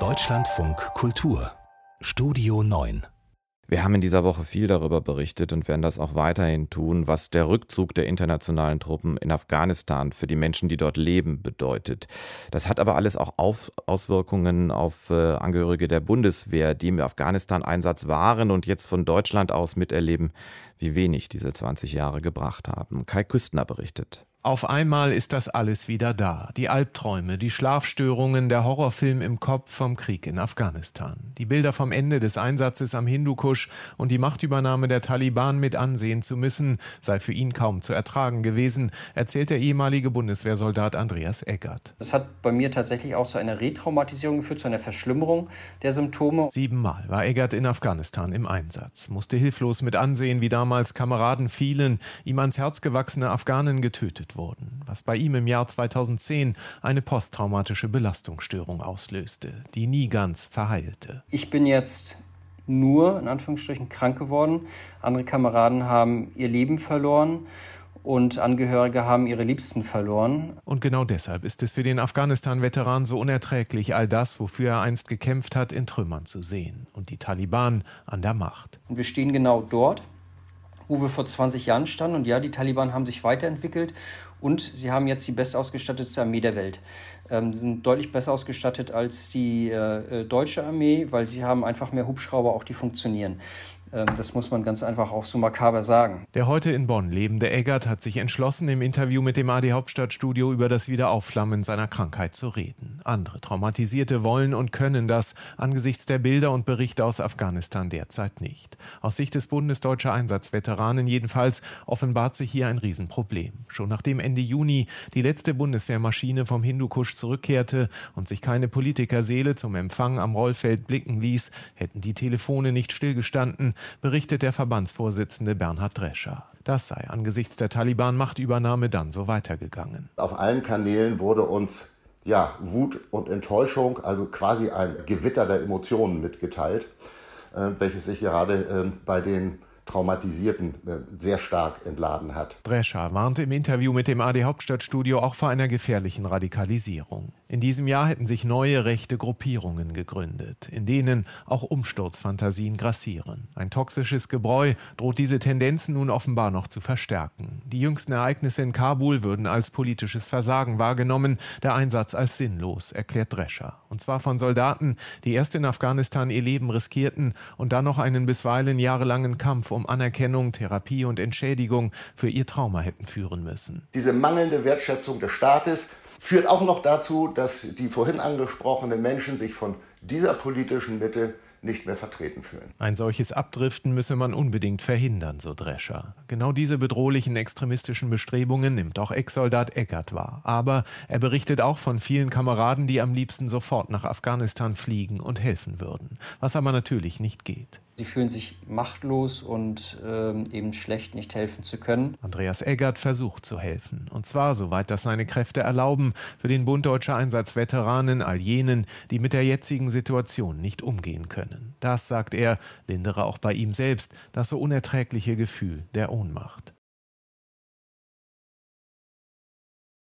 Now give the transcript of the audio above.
Deutschlandfunk Kultur Studio 9 wir haben in dieser Woche viel darüber berichtet und werden das auch weiterhin tun, was der Rückzug der internationalen Truppen in Afghanistan für die Menschen, die dort leben, bedeutet. Das hat aber alles auch auf Auswirkungen auf äh, Angehörige der Bundeswehr, die im Afghanistan-Einsatz waren und jetzt von Deutschland aus miterleben, wie wenig diese 20 Jahre gebracht haben. Kai Küstner berichtet. Auf einmal ist das alles wieder da. Die Albträume, die Schlafstörungen, der Horrorfilm im Kopf vom Krieg in Afghanistan. Die Bilder vom Ende des Einsatzes am Hindukusch und die Machtübernahme der Taliban mit ansehen zu müssen, sei für ihn kaum zu ertragen gewesen, erzählt der ehemalige Bundeswehrsoldat Andreas Eggert. Das hat bei mir tatsächlich auch zu einer Retraumatisierung geführt, zu einer Verschlimmerung der Symptome. Siebenmal war Eggert in Afghanistan im Einsatz, musste hilflos mit ansehen, wie damals Kameraden fielen, ihm ans Herz gewachsene Afghanen getötet wurden, was bei ihm im Jahr 2010 eine posttraumatische Belastungsstörung auslöste, die nie ganz verheilte. Ich bin jetzt nur in Anführungsstrichen krank geworden. Andere Kameraden haben ihr Leben verloren und Angehörige haben ihre Liebsten verloren. Und genau deshalb ist es für den Afghanistan-Veteran so unerträglich, all das, wofür er einst gekämpft hat, in Trümmern zu sehen und die Taliban an der Macht. Und wir stehen genau dort, wo wir vor 20 Jahren standen. Und ja, die Taliban haben sich weiterentwickelt und sie haben jetzt die bestausgestattete Armee der Welt. Ähm, sind deutlich besser ausgestattet als die äh, äh, deutsche Armee, weil sie haben einfach mehr Hubschrauber, auch die funktionieren. Ähm, das muss man ganz einfach auch so makaber sagen. Der heute in Bonn lebende Eggert hat sich entschlossen, im Interview mit dem AD Hauptstadtstudio über das Wiederaufflammen seiner Krankheit zu reden. Andere Traumatisierte wollen und können das angesichts der Bilder und Berichte aus Afghanistan derzeit nicht. Aus Sicht des Bundes Deutscher Einsatzveteranen jedenfalls offenbart sich hier ein Riesenproblem. Schon nachdem Ende Juni die letzte Bundeswehrmaschine vom Hindukusch zurückkehrte und sich keine Politikerseele zum Empfang am Rollfeld blicken ließ, hätten die Telefone nicht stillgestanden, berichtet der Verbandsvorsitzende Bernhard Drescher. Das sei angesichts der Taliban-Machtübernahme dann so weitergegangen. Auf allen Kanälen wurde uns ja, Wut und Enttäuschung, also quasi ein Gewitter der Emotionen mitgeteilt, äh, welches sich gerade äh, bei den Traumatisierten äh, sehr stark entladen hat. Drescher warnte im Interview mit dem AD Hauptstadtstudio auch vor einer gefährlichen Radikalisierung. In diesem Jahr hätten sich neue rechte Gruppierungen gegründet, in denen auch Umsturzfantasien grassieren. Ein toxisches Gebräu droht diese Tendenzen nun offenbar noch zu verstärken. Die jüngsten Ereignisse in Kabul würden als politisches Versagen wahrgenommen, der Einsatz als sinnlos, erklärt Drescher. Und zwar von Soldaten, die erst in Afghanistan ihr Leben riskierten und dann noch einen bisweilen jahrelangen Kampf um Anerkennung, Therapie und Entschädigung für ihr Trauma hätten führen müssen. Diese mangelnde Wertschätzung des Staates führt auch noch dazu, dass die vorhin angesprochenen Menschen sich von dieser politischen Mitte nicht mehr vertreten fühlen. Ein solches Abdriften müsse man unbedingt verhindern, so Drescher. Genau diese bedrohlichen extremistischen Bestrebungen nimmt auch Ex-Soldat Eckert wahr. Aber er berichtet auch von vielen Kameraden, die am liebsten sofort nach Afghanistan fliegen und helfen würden. Was aber natürlich nicht geht. Sie fühlen sich machtlos und ähm, eben schlecht, nicht helfen zu können. Andreas Eggert versucht zu helfen. Und zwar, soweit das seine Kräfte erlauben, für den Bund Deutscher Einsatzveteranen, all jenen, die mit der jetzigen Situation nicht umgehen können. Das, sagt er, lindere auch bei ihm selbst das so unerträgliche Gefühl der Ohnmacht.